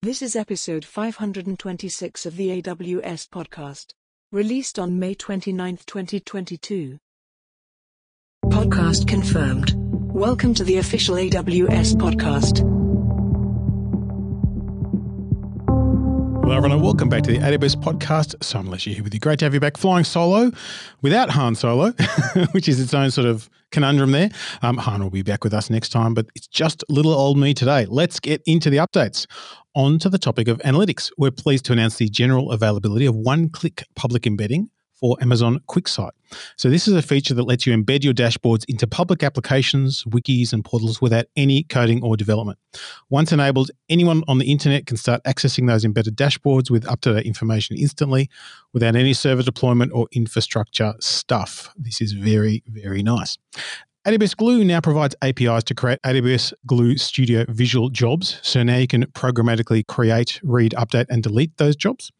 This is episode 526 of the AWS podcast, released on May 29, 2022. Podcast confirmed. Welcome to the official AWS podcast. Hello, everyone, welcome back to the AWS podcast. Simon Elisha here with you. Great to have you back flying solo without Han Solo, which is its own sort of conundrum there. Um, Hawn will be back with us next time, but it's just little old me today. Let's get into the updates. On to the topic of analytics. We're pleased to announce the general availability of one click public embedding for Amazon QuickSight. So, this is a feature that lets you embed your dashboards into public applications, wikis, and portals without any coding or development. Once enabled, anyone on the internet can start accessing those embedded dashboards with up to date information instantly without any server deployment or infrastructure stuff. This is very, very nice. AWS Glue now provides APIs to create AWS Glue Studio visual jobs. So now you can programmatically create, read, update, and delete those jobs.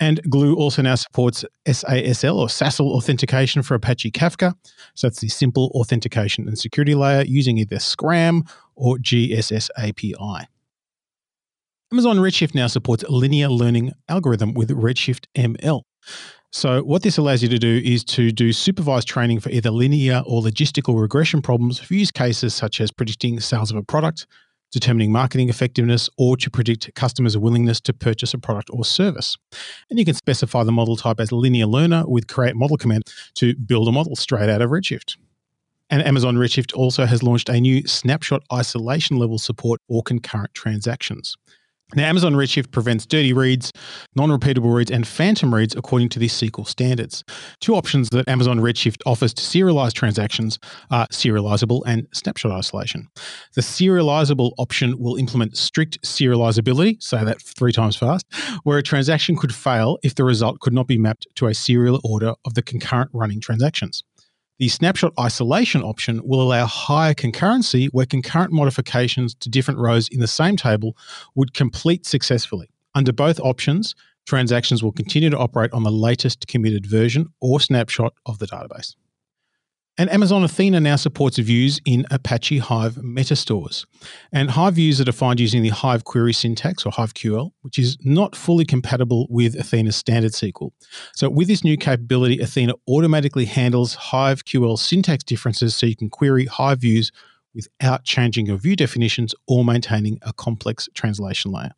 And Glue also now supports SASL or SASL authentication for Apache Kafka. So that's the simple authentication and security layer using either SCRAM or GSS API. Amazon Redshift now supports linear learning algorithm with Redshift ML. So, what this allows you to do is to do supervised training for either linear or logistical regression problems for use cases such as predicting sales of a product, determining marketing effectiveness, or to predict customers' willingness to purchase a product or service. And you can specify the model type as linear learner with create model command to build a model straight out of Redshift. And Amazon Redshift also has launched a new snapshot isolation level support for concurrent transactions. Now, Amazon Redshift prevents dirty reads, non repeatable reads, and phantom reads according to the SQL standards. Two options that Amazon Redshift offers to serialize transactions are serializable and snapshot isolation. The serializable option will implement strict serializability, say that three times fast, where a transaction could fail if the result could not be mapped to a serial order of the concurrent running transactions. The snapshot isolation option will allow higher concurrency where concurrent modifications to different rows in the same table would complete successfully. Under both options, transactions will continue to operate on the latest committed version or snapshot of the database. And Amazon Athena now supports views in Apache Hive metastores. And Hive views are defined using the Hive query syntax or HiveQL, which is not fully compatible with Athena's standard SQL. So, with this new capability, Athena automatically handles HiveQL syntax differences so you can query Hive views without changing your view definitions or maintaining a complex translation layer.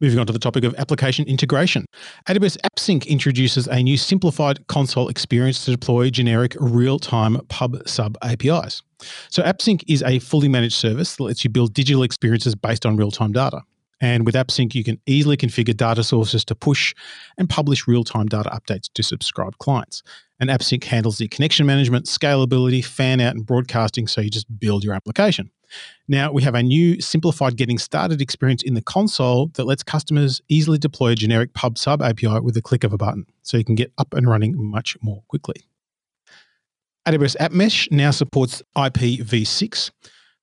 Moving on to the topic of application integration. AWS AppSync introduces a new simplified console experience to deploy generic real time pub sub APIs. So, AppSync is a fully managed service that lets you build digital experiences based on real time data. And with AppSync, you can easily configure data sources to push and publish real time data updates to subscribed clients. And AppSync handles the connection management, scalability, fan out, and broadcasting so you just build your application. Now, we have a new simplified getting started experience in the console that lets customers easily deploy a generic pub sub API with a click of a button, so you can get up and running much more quickly. AWS App Mesh now supports IPv6.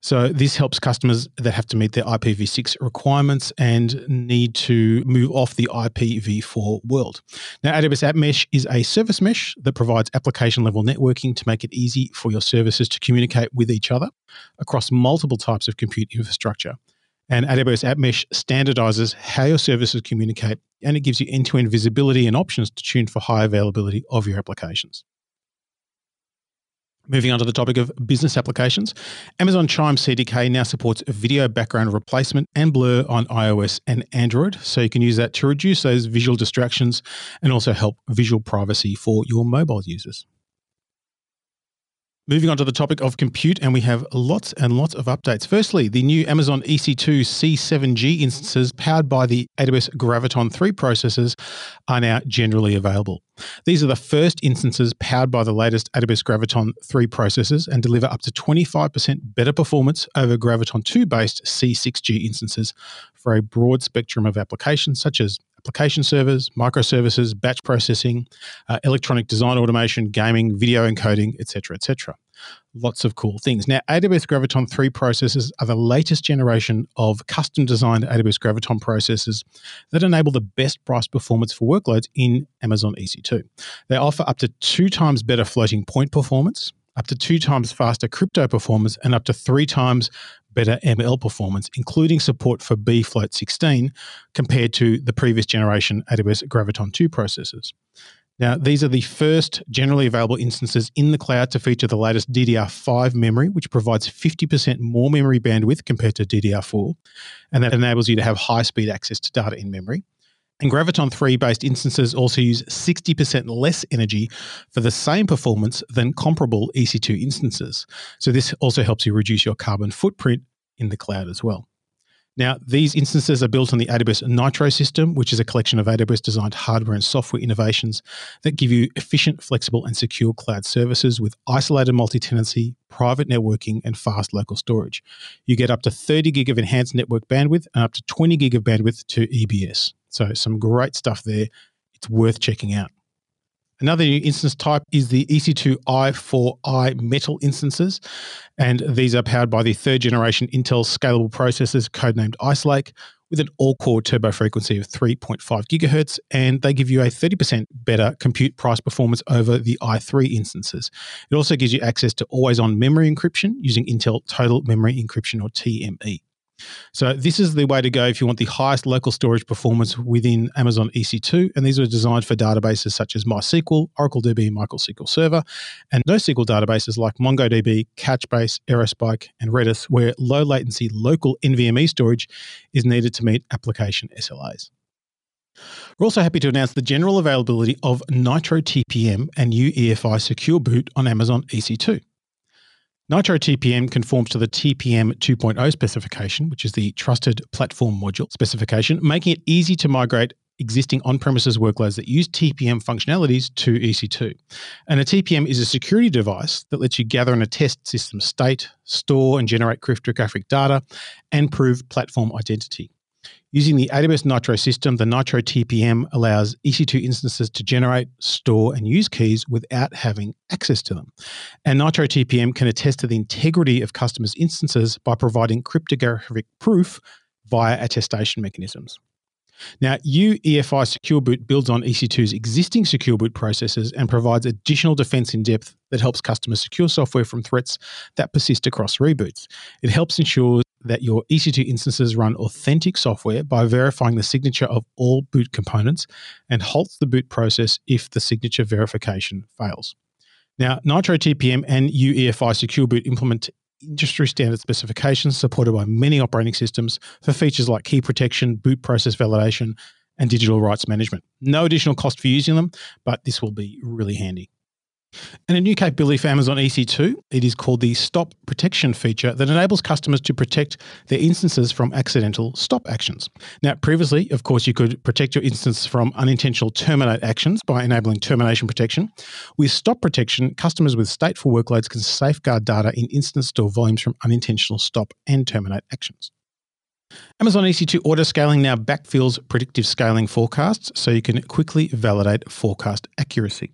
So this helps customers that have to meet their IPv6 requirements and need to move off the IPv4 world. Now, AWS App Mesh is a service mesh that provides application level networking to make it easy for your services to communicate with each other across multiple types of compute infrastructure. And AWS App Mesh standardizes how your services communicate and it gives you end to end visibility and options to tune for high availability of your applications. Moving on to the topic of business applications, Amazon Chime SDK now supports video background replacement and blur on iOS and Android. So you can use that to reduce those visual distractions and also help visual privacy for your mobile users. Moving on to the topic of compute, and we have lots and lots of updates. Firstly, the new Amazon EC2 C7G instances powered by the AWS Graviton 3 processors are now generally available. These are the first instances powered by the latest AWS Graviton 3 processors and deliver up to 25% better performance over Graviton 2 based C6G instances for a broad spectrum of applications such as application servers, microservices, batch processing, uh, electronic design automation, gaming, video encoding, etc., etc. Lots of cool things. Now, AWS Graviton 3 processors are the latest generation of custom designed AWS Graviton processors that enable the best price performance for workloads in Amazon EC2. They offer up to two times better floating point performance, up to two times faster crypto performance, and up to three times better ML performance, including support for bfloat 16 compared to the previous generation AWS Graviton 2 processors. Now, these are the first generally available instances in the cloud to feature the latest DDR5 memory, which provides 50% more memory bandwidth compared to DDR4, and that enables you to have high speed access to data in memory. And Graviton 3 based instances also use 60% less energy for the same performance than comparable EC2 instances. So, this also helps you reduce your carbon footprint in the cloud as well. Now, these instances are built on the AWS Nitro system, which is a collection of AWS designed hardware and software innovations that give you efficient, flexible, and secure cloud services with isolated multi tenancy, private networking, and fast local storage. You get up to 30 gig of enhanced network bandwidth and up to 20 gig of bandwidth to EBS. So, some great stuff there. It's worth checking out. Another new instance type is the EC2 i4i metal instances, and these are powered by the third generation Intel scalable processors codenamed Ice Lake with an all-core turbo frequency of 3.5 gigahertz, and they give you a 30% better compute price performance over the i3 instances. It also gives you access to always-on memory encryption using Intel Total Memory Encryption or TME. So this is the way to go if you want the highest local storage performance within Amazon EC2. And these are designed for databases such as MySQL, Oracle DB, MySQL Server, and NoSQL databases like MongoDB, Couchbase, Aerospike, and Redis, where low latency local NVMe storage is needed to meet application SLAs. We're also happy to announce the general availability of Nitro TPM and UEFI Secure Boot on Amazon EC2. Nitro TPM conforms to the TPM 2.0 specification, which is the Trusted Platform Module specification, making it easy to migrate existing on premises workloads that use TPM functionalities to EC2. And a TPM is a security device that lets you gather and attest system state, store and generate cryptographic data, and prove platform identity. Using the AWS Nitro system, the Nitro TPM allows EC2 instances to generate, store, and use keys without having access to them. And Nitro TPM can attest to the integrity of customers' instances by providing cryptographic proof via attestation mechanisms. Now, UEFI Secure Boot builds on EC2's existing Secure Boot processes and provides additional defense in depth that helps customers secure software from threats that persist across reboots. It helps ensure that your EC2 instances run authentic software by verifying the signature of all boot components and halts the boot process if the signature verification fails. Now, Nitro TPM and UEFI Secure Boot implement industry standard specifications supported by many operating systems for features like key protection, boot process validation, and digital rights management. No additional cost for using them, but this will be really handy. And a new capability for Amazon EC2, it is called the Stop Protection feature that enables customers to protect their instances from accidental stop actions. Now, previously, of course, you could protect your instance from unintentional terminate actions by enabling termination protection. With Stop Protection, customers with stateful workloads can safeguard data in instance store volumes from unintentional stop and terminate actions. Amazon EC2 auto scaling now backfills predictive scaling forecasts so you can quickly validate forecast accuracy.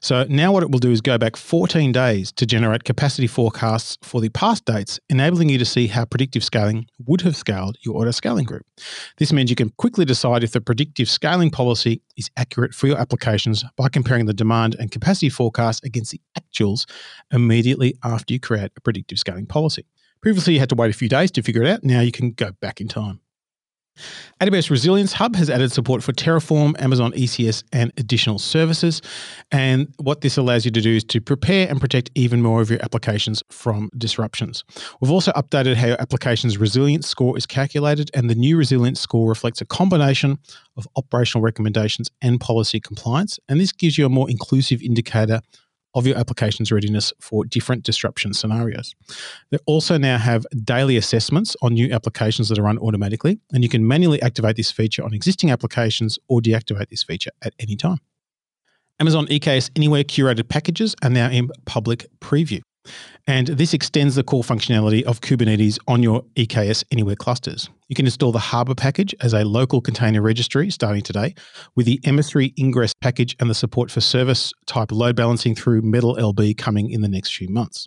So now what it will do is go back 14 days to generate capacity forecasts for the past dates, enabling you to see how predictive scaling would have scaled your auto scaling group. This means you can quickly decide if the predictive scaling policy is accurate for your applications by comparing the demand and capacity forecasts against the actuals immediately after you create a predictive scaling policy. Previously, you had to wait a few days to figure it out. Now you can go back in time. AWS Resilience Hub has added support for Terraform, Amazon ECS, and additional services. And what this allows you to do is to prepare and protect even more of your applications from disruptions. We've also updated how your application's resilience score is calculated, and the new resilience score reflects a combination of operational recommendations and policy compliance. And this gives you a more inclusive indicator of your application's readiness for different disruption scenarios. They also now have daily assessments on new applications that are run automatically, and you can manually activate this feature on existing applications or deactivate this feature at any time. Amazon EKS Anywhere curated packages are now in public preview. And this extends the core functionality of Kubernetes on your EKS Anywhere clusters. You can install the Harbor package as a local container registry starting today, with the Emissary Ingress package and the support for service type load balancing through Metal LB coming in the next few months.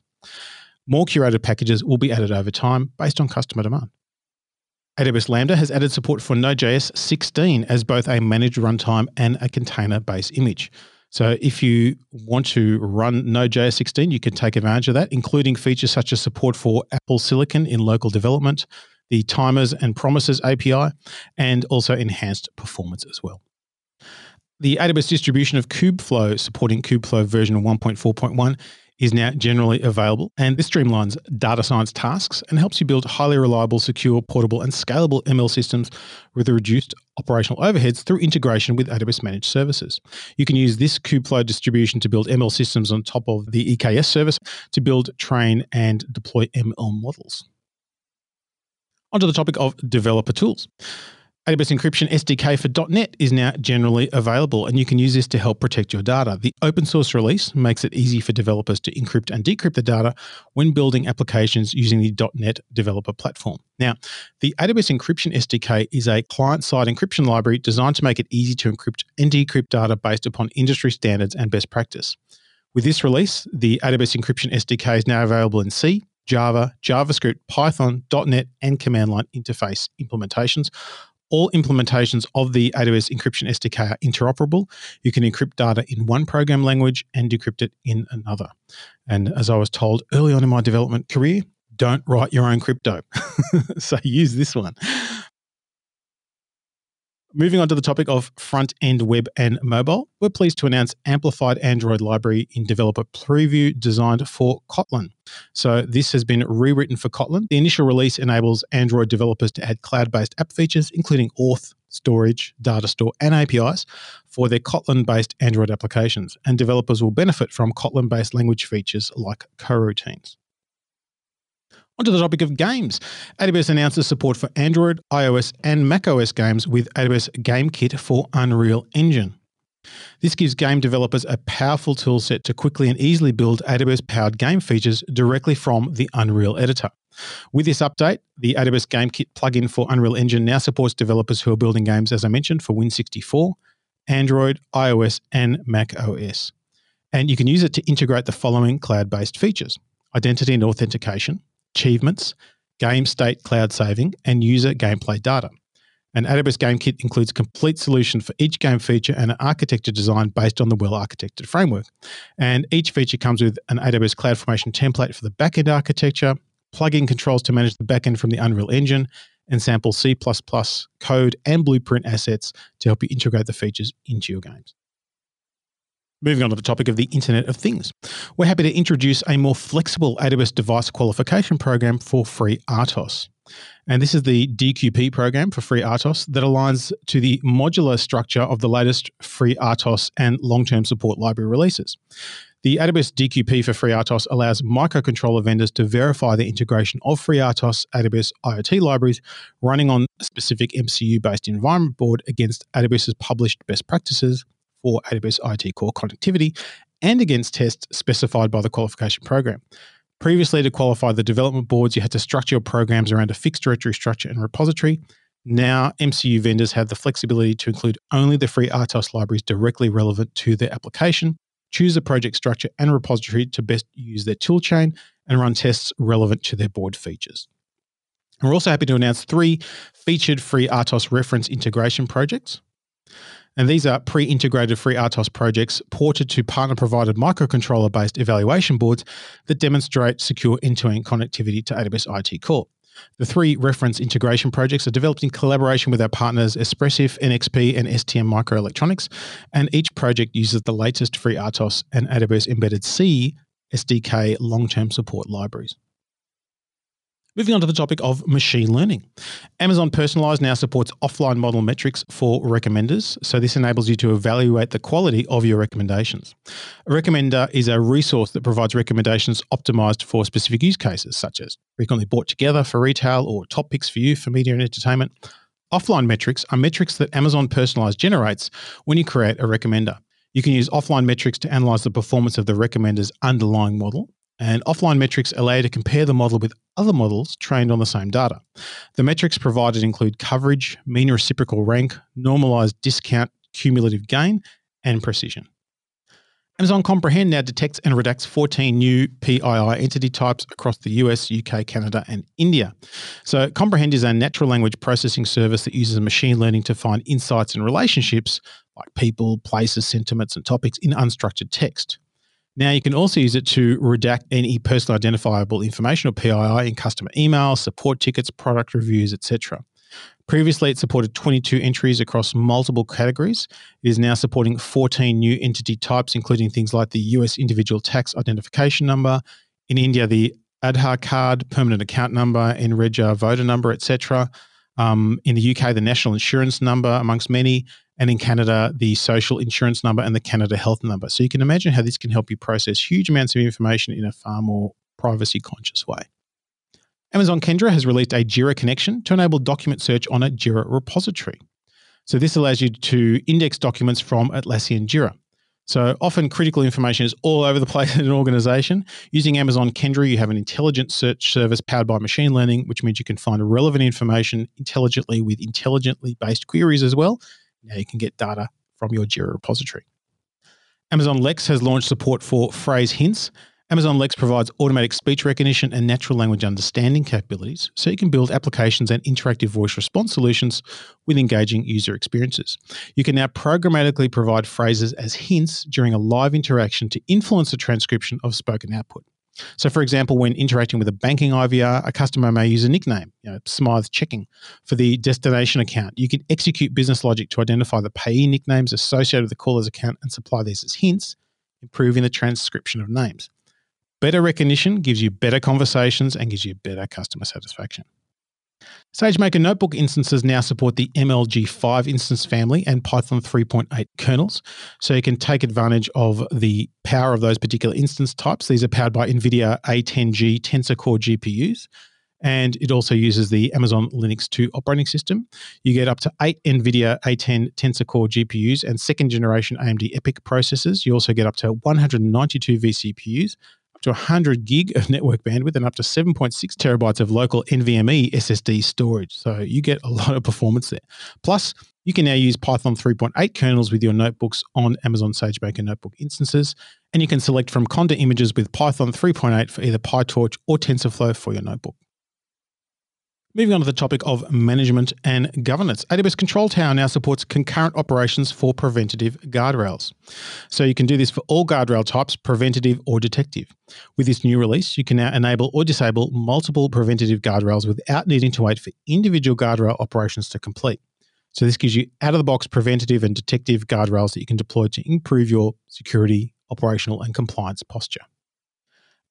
More curated packages will be added over time based on customer demand. AWS Lambda has added support for Node.js 16 as both a managed runtime and a container based image. So if you want to run Node.js 16, you can take advantage of that, including features such as support for Apple Silicon in local development, the timers and promises API, and also enhanced performance as well. The AWS distribution of Kubeflow supporting Kubeflow version 1.4.1 is now generally available, and this streamlines data science tasks and helps you build highly reliable, secure, portable, and scalable ML systems with reduced operational overheads through integration with AWS managed services. You can use this Kubeflow distribution to build ML systems on top of the EKS service to build, train, and deploy ML models. Onto the topic of developer tools. AWS Encryption SDK for .NET is now generally available, and you can use this to help protect your data. The open source release makes it easy for developers to encrypt and decrypt the data when building applications using the .NET developer platform. Now, the AWS Encryption SDK is a client-side encryption library designed to make it easy to encrypt and decrypt data based upon industry standards and best practice. With this release, the AWS Encryption SDK is now available in C, Java, JavaScript, Python, .NET, and command line interface implementations, all implementations of the AWS Encryption SDK are interoperable. You can encrypt data in one program language and decrypt it in another. And as I was told early on in my development career, don't write your own crypto. so use this one. Moving on to the topic of front end web and mobile, we're pleased to announce Amplify Android Library in developer preview designed for Kotlin. So, this has been rewritten for Kotlin. The initial release enables Android developers to add cloud based app features, including auth, storage, data store, and APIs for their Kotlin based Android applications. And developers will benefit from Kotlin based language features like coroutines. Onto the topic of games. AWS announces support for Android, iOS, and macOS games with AWS GameKit for Unreal Engine. This gives game developers a powerful toolset to quickly and easily build AWS powered game features directly from the Unreal Editor. With this update, the AWS GameKit plugin for Unreal Engine now supports developers who are building games, as I mentioned, for Win64, Android, iOS, and Mac OS. And you can use it to integrate the following cloud based features identity and authentication, achievements, game state cloud saving, and user gameplay data. An AWS Game Kit includes a complete solution for each game feature and an architecture design based on the well architected framework. And each feature comes with an AWS CloudFormation template for the backend architecture, plugin controls to manage the backend from the Unreal Engine, and sample C code and blueprint assets to help you integrate the features into your games. Moving on to the topic of the Internet of Things, we're happy to introduce a more flexible AWS device qualification program for free FreeRTOS. And this is the DQP program for free FreeRTOS that aligns to the modular structure of the latest free FreeRTOS and long term support library releases. The AWS DQP for FreeRTOS allows microcontroller vendors to verify the integration of FreeRTOS AWS IoT libraries running on a specific MCU based environment board against AWS's published best practices for AWS IoT Core connectivity and against tests specified by the qualification program. Previously, to qualify the development boards, you had to structure your programs around a fixed directory structure and repository. Now, MCU vendors have the flexibility to include only the FreeRTOS libraries directly relevant to their application, choose a project structure and repository to best use their toolchain, and run tests relevant to their board features. We're also happy to announce three featured FreeRTOS reference integration projects. And these are pre integrated FreeRTOS projects ported to partner provided microcontroller based evaluation boards that demonstrate secure end to end connectivity to AWS IoT Core. The three reference integration projects are developed in collaboration with our partners Espressif, NXP, and STMicroelectronics, and each project uses the latest FreeRTOS and AWS Embedded C SDK long term support libraries. Moving on to the topic of machine learning. Amazon Personalize now supports offline model metrics for recommenders. So, this enables you to evaluate the quality of your recommendations. A recommender is a resource that provides recommendations optimized for specific use cases, such as frequently bought together for retail or top picks for you for media and entertainment. Offline metrics are metrics that Amazon Personalize generates when you create a recommender. You can use offline metrics to analyze the performance of the recommender's underlying model and offline metrics allow you to compare the model with other models trained on the same data. The metrics provided include coverage, mean reciprocal rank, normalized discount, cumulative gain, and precision. Amazon Comprehend now detects and redacts 14 new PII entity types across the US, UK, Canada, and India. So, Comprehend is a natural language processing service that uses machine learning to find insights and relationships like people, places, sentiments, and topics in unstructured text. Now you can also use it to redact any personally identifiable information or PII in customer emails, support tickets, product reviews, etc. Previously, it supported 22 entries across multiple categories. It is now supporting 14 new entity types, including things like the US individual tax identification number, in India, the Aadhaar card, permanent account number, NREGA voter number, etc. Um, in the UK, the national insurance number, amongst many, and in Canada, the social insurance number and the Canada health number. So you can imagine how this can help you process huge amounts of information in a far more privacy conscious way. Amazon Kendra has released a Jira connection to enable document search on a Jira repository. So this allows you to index documents from Atlassian Jira. So often critical information is all over the place in an organization. Using Amazon Kendra, you have an intelligent search service powered by machine learning, which means you can find relevant information intelligently with intelligently based queries as well. Now you can get data from your Jira repository. Amazon Lex has launched support for phrase hints. Amazon Lex provides automatic speech recognition and natural language understanding capabilities so you can build applications and interactive voice response solutions with engaging user experiences. You can now programmatically provide phrases as hints during a live interaction to influence the transcription of spoken output. So, for example, when interacting with a banking IVR, a customer may use a nickname, you know, Smythe Checking, for the destination account. You can execute business logic to identify the payee nicknames associated with the caller's account and supply these as hints, improving the transcription of names. Better recognition gives you better conversations and gives you better customer satisfaction. SageMaker Notebook instances now support the MLG5 instance family and Python 3.8 kernels, so you can take advantage of the power of those particular instance types. These are powered by NVIDIA A10G Tensor Core GPUs, and it also uses the Amazon Linux 2 operating system. You get up to eight NVIDIA A10 Tensor Core GPUs and second generation AMD EPYC processors. You also get up to 192 vCPUs to 100 gig of network bandwidth and up to 7.6 terabytes of local NVMe SSD storage. So you get a lot of performance there. Plus, you can now use Python 3.8 kernels with your notebooks on Amazon SageMaker notebook instances, and you can select from Conda images with Python 3.8 for either PyTorch or TensorFlow for your notebook. Moving on to the topic of management and governance. AWS Control Tower now supports concurrent operations for preventative guardrails. So you can do this for all guardrail types, preventative or detective. With this new release, you can now enable or disable multiple preventative guardrails without needing to wait for individual guardrail operations to complete. So this gives you out of the box preventative and detective guardrails that you can deploy to improve your security, operational, and compliance posture.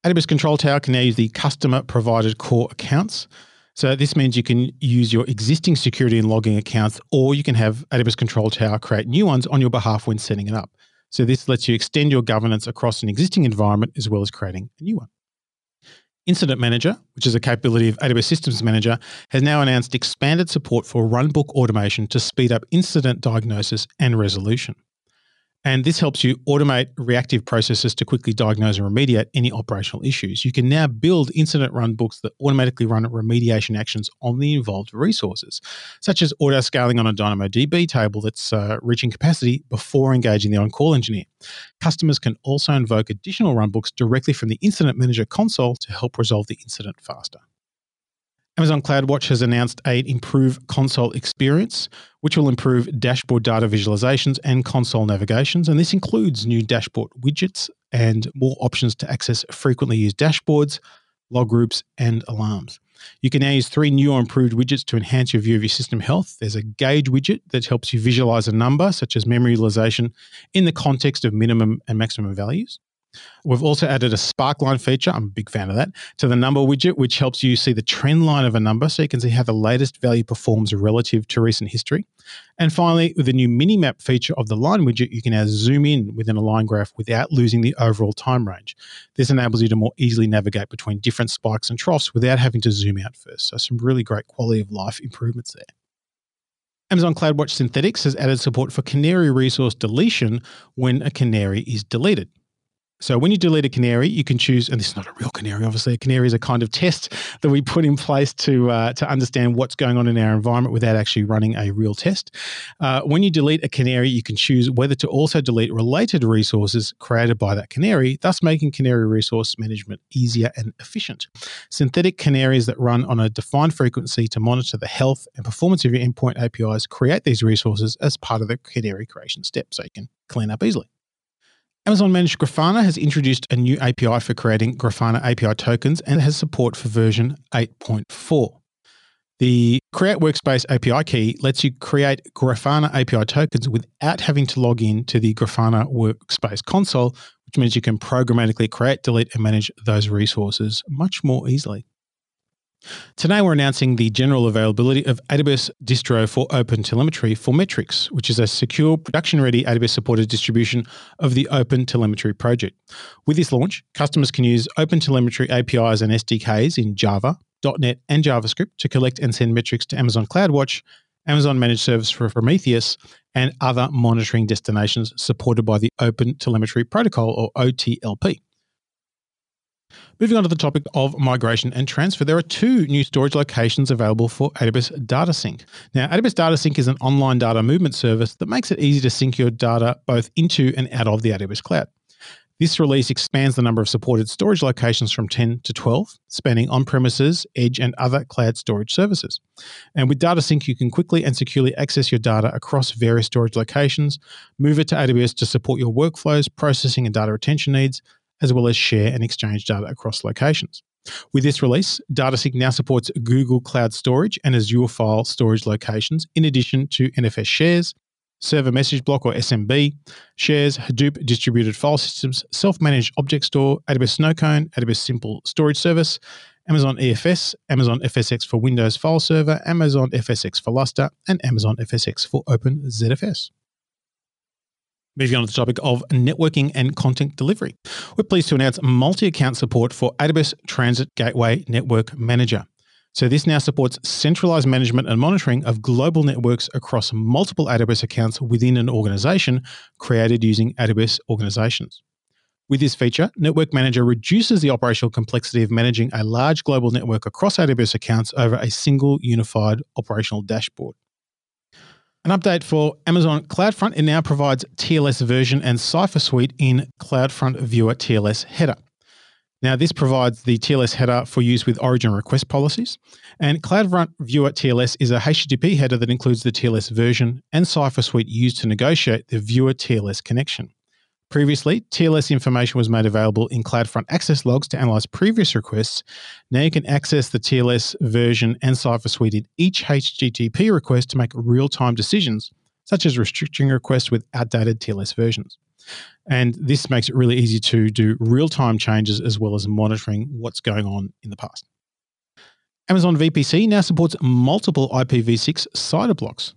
AWS Control Tower can now use the customer provided core accounts. So this means you can use your existing security and logging accounts, or you can have AWS Control Tower create new ones on your behalf when setting it up. So this lets you extend your governance across an existing environment as well as creating a new one. Incident Manager, which is a capability of AWS Systems Manager, has now announced expanded support for runbook automation to speed up incident diagnosis and resolution. And this helps you automate reactive processes to quickly diagnose and remediate any operational issues. You can now build incident run books that automatically run remediation actions on the involved resources, such as auto scaling on a DynamoDB table that's uh, reaching capacity before engaging the on call engineer. Customers can also invoke additional runbooks directly from the Incident Manager console to help resolve the incident faster. Amazon CloudWatch has announced an improved console experience, which will improve dashboard data visualizations and console navigations. And this includes new dashboard widgets and more options to access frequently used dashboards, log groups, and alarms. You can now use three new or improved widgets to enhance your view of your system health. There's a gauge widget that helps you visualize a number, such as memory utilization, in the context of minimum and maximum values. We've also added a sparkline feature, I'm a big fan of that, to the number widget, which helps you see the trend line of a number so you can see how the latest value performs relative to recent history. And finally, with the new mini map feature of the line widget, you can now zoom in within a line graph without losing the overall time range. This enables you to more easily navigate between different spikes and troughs without having to zoom out first. So, some really great quality of life improvements there. Amazon CloudWatch Synthetics has added support for canary resource deletion when a canary is deleted. So when you delete a canary, you can choose, and this is not a real canary, obviously. A canary is a kind of test that we put in place to uh, to understand what's going on in our environment without actually running a real test. Uh, when you delete a canary, you can choose whether to also delete related resources created by that canary, thus making canary resource management easier and efficient. Synthetic canaries that run on a defined frequency to monitor the health and performance of your endpoint APIs create these resources as part of the canary creation step, so you can clean up easily. Amazon Managed Grafana has introduced a new API for creating Grafana API tokens and has support for version 8.4. The Create Workspace API key lets you create Grafana API tokens without having to log in to the Grafana Workspace console, which means you can programmatically create, delete, and manage those resources much more easily. Today, we're announcing the general availability of AWS distro for OpenTelemetry for Metrics, which is a secure, production ready AWS supported distribution of the OpenTelemetry project. With this launch, customers can use OpenTelemetry APIs and SDKs in Java, .NET, and JavaScript to collect and send metrics to Amazon CloudWatch, Amazon Managed Service for Prometheus, and other monitoring destinations supported by the OpenTelemetry Protocol or OTLP. Moving on to the topic of migration and transfer, there are two new storage locations available for AWS DataSync. Now, AWS DataSync is an online data movement service that makes it easy to sync your data both into and out of the AWS cloud. This release expands the number of supported storage locations from 10 to 12, spanning on premises, edge, and other cloud storage services. And with DataSync, you can quickly and securely access your data across various storage locations, move it to AWS to support your workflows, processing, and data retention needs, as well as share and exchange data across locations. With this release, DataSync now supports Google Cloud Storage and Azure file storage locations, in addition to NFS shares, Server Message Block or SMB, shares, Hadoop distributed file systems, self managed object store, AWS Snowcone, AWS Simple Storage Service, Amazon EFS, Amazon FSx for Windows File Server, Amazon FSx for Lustre, and Amazon FSx for OpenZFS. Moving on to the topic of networking and content delivery. We're pleased to announce multi account support for AWS Transit Gateway Network Manager. So, this now supports centralized management and monitoring of global networks across multiple AWS accounts within an organization created using AWS organizations. With this feature, Network Manager reduces the operational complexity of managing a large global network across AWS accounts over a single unified operational dashboard. An update for Amazon CloudFront, it now provides TLS version and Cipher Suite in CloudFront Viewer TLS header. Now, this provides the TLS header for use with origin request policies. And CloudFront Viewer TLS is a HTTP header that includes the TLS version and Cipher Suite used to negotiate the Viewer TLS connection. Previously, TLS information was made available in CloudFront access logs to analyze previous requests. Now you can access the TLS version and Cipher Suite in each HTTP request to make real time decisions, such as restricting requests with outdated TLS versions. And this makes it really easy to do real time changes as well as monitoring what's going on in the past. Amazon VPC now supports multiple IPv6 CIDR blocks.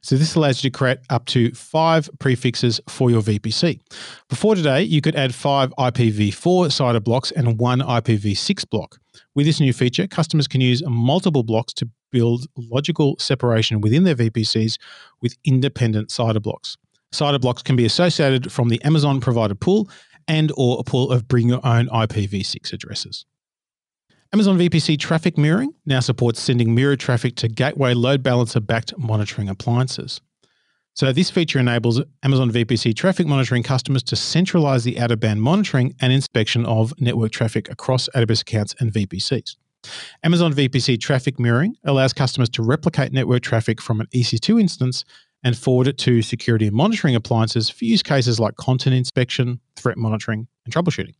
So this allows you to create up to five prefixes for your VPC. Before today, you could add five IPv4 CIDR blocks and one IPv6 block. With this new feature, customers can use multiple blocks to build logical separation within their VPCs with independent CIDR blocks. CIDR blocks can be associated from the Amazon provided pool and or a pool of bring your own IPv6 addresses. Amazon VPC traffic mirroring now supports sending mirror traffic to gateway load balancer backed monitoring appliances. So, this feature enables Amazon VPC traffic monitoring customers to centralize the out of band monitoring and inspection of network traffic across AWS accounts and VPCs. Amazon VPC traffic mirroring allows customers to replicate network traffic from an EC2 instance and forward it to security and monitoring appliances for use cases like content inspection, threat monitoring, and troubleshooting.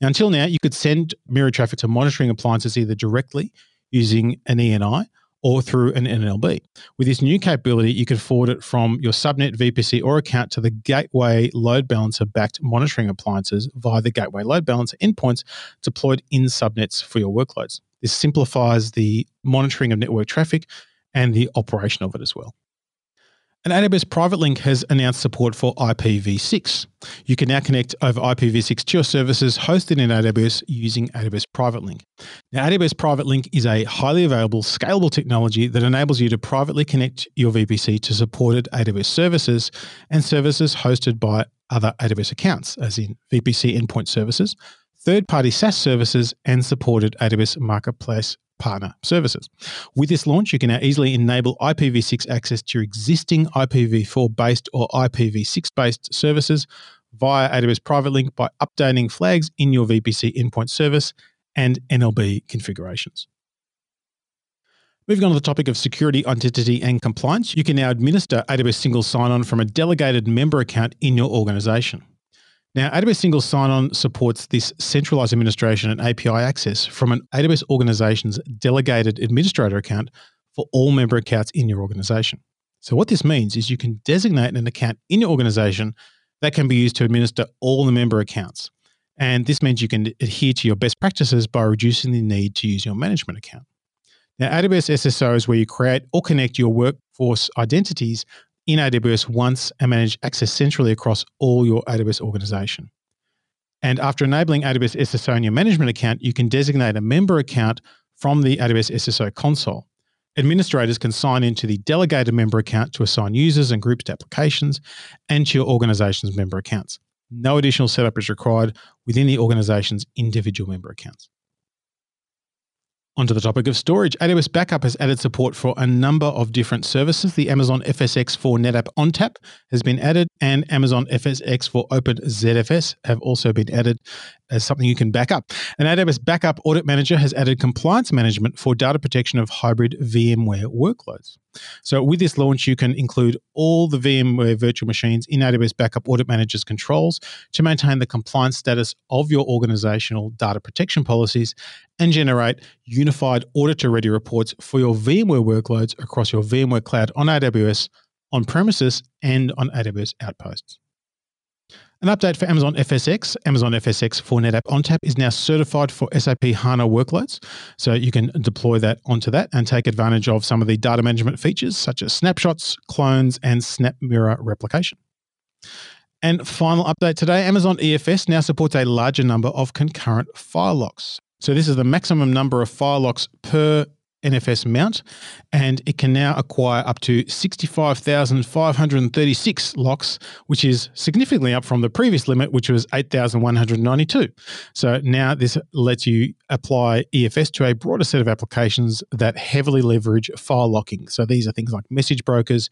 Now, until now, you could send mirror traffic to monitoring appliances either directly using an ENI or through an NLB. With this new capability, you can forward it from your subnet, VPC, or account to the gateway load balancer backed monitoring appliances via the gateway load balancer endpoints deployed in subnets for your workloads. This simplifies the monitoring of network traffic and the operation of it as well. And AWS Private Link has announced support for IPv6. You can now connect over IPv6 to your services hosted in AWS using AWS Private Link. Now, AWS Private Link is a highly available, scalable technology that enables you to privately connect your VPC to supported AWS services and services hosted by other AWS accounts, as in VPC endpoint services, third party SaaS services, and supported AWS Marketplace partner services. With this launch, you can now easily enable IPv6 access to your existing IPv4 based or IPv6 based services via AWS Private Link by updating flags in your VPC endpoint service and NLB configurations. Moving on to the topic of security, identity, and compliance, you can now administer AWS Single Sign On from a delegated member account in your organization. Now, AWS Single Sign On supports this centralized administration and API access from an AWS organization's delegated administrator account for all member accounts in your organization. So, what this means is you can designate an account in your organization that can be used to administer all the member accounts. And this means you can adhere to your best practices by reducing the need to use your management account. Now, AWS SSO is where you create or connect your workforce identities in AWS once and manage access centrally across all your AWS organization. And after enabling AWS SSO in your management account, you can designate a member account from the AWS SSO console. Administrators can sign into the delegated member account to assign users and groups to applications and to your organization's member accounts. No additional setup is required within the organization's individual member accounts. Onto the topic of storage, AWS Backup has added support for a number of different services. The Amazon FSx for NetApp ONTAP has been added, and Amazon FSx for OpenZFS have also been added as something you can back up. And AWS Backup Audit Manager has added compliance management for data protection of hybrid VMware workloads. So, with this launch, you can include all the VMware virtual machines in AWS Backup Audit Manager's controls to maintain the compliance status of your organizational data protection policies and generate unified auditor ready reports for your VMware workloads across your VMware cloud on AWS, on premises, and on AWS Outposts. An update for Amazon FSx. Amazon FSx for NetApp ONTAP is now certified for SAP HANA workloads. So you can deploy that onto that and take advantage of some of the data management features such as snapshots, clones, and SnapMirror replication. And final update today Amazon EFS now supports a larger number of concurrent file locks. So this is the maximum number of file locks per NFS mount, and it can now acquire up to 65,536 locks, which is significantly up from the previous limit, which was 8,192. So now this lets you apply EFS to a broader set of applications that heavily leverage file locking. So these are things like message brokers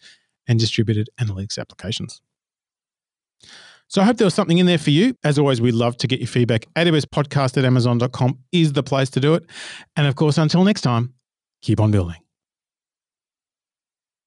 and distributed analytics applications. So I hope there was something in there for you. As always, we love to get your feedback. AWS podcast at amazon.com is the place to do it. And of course, until next time, keep on building.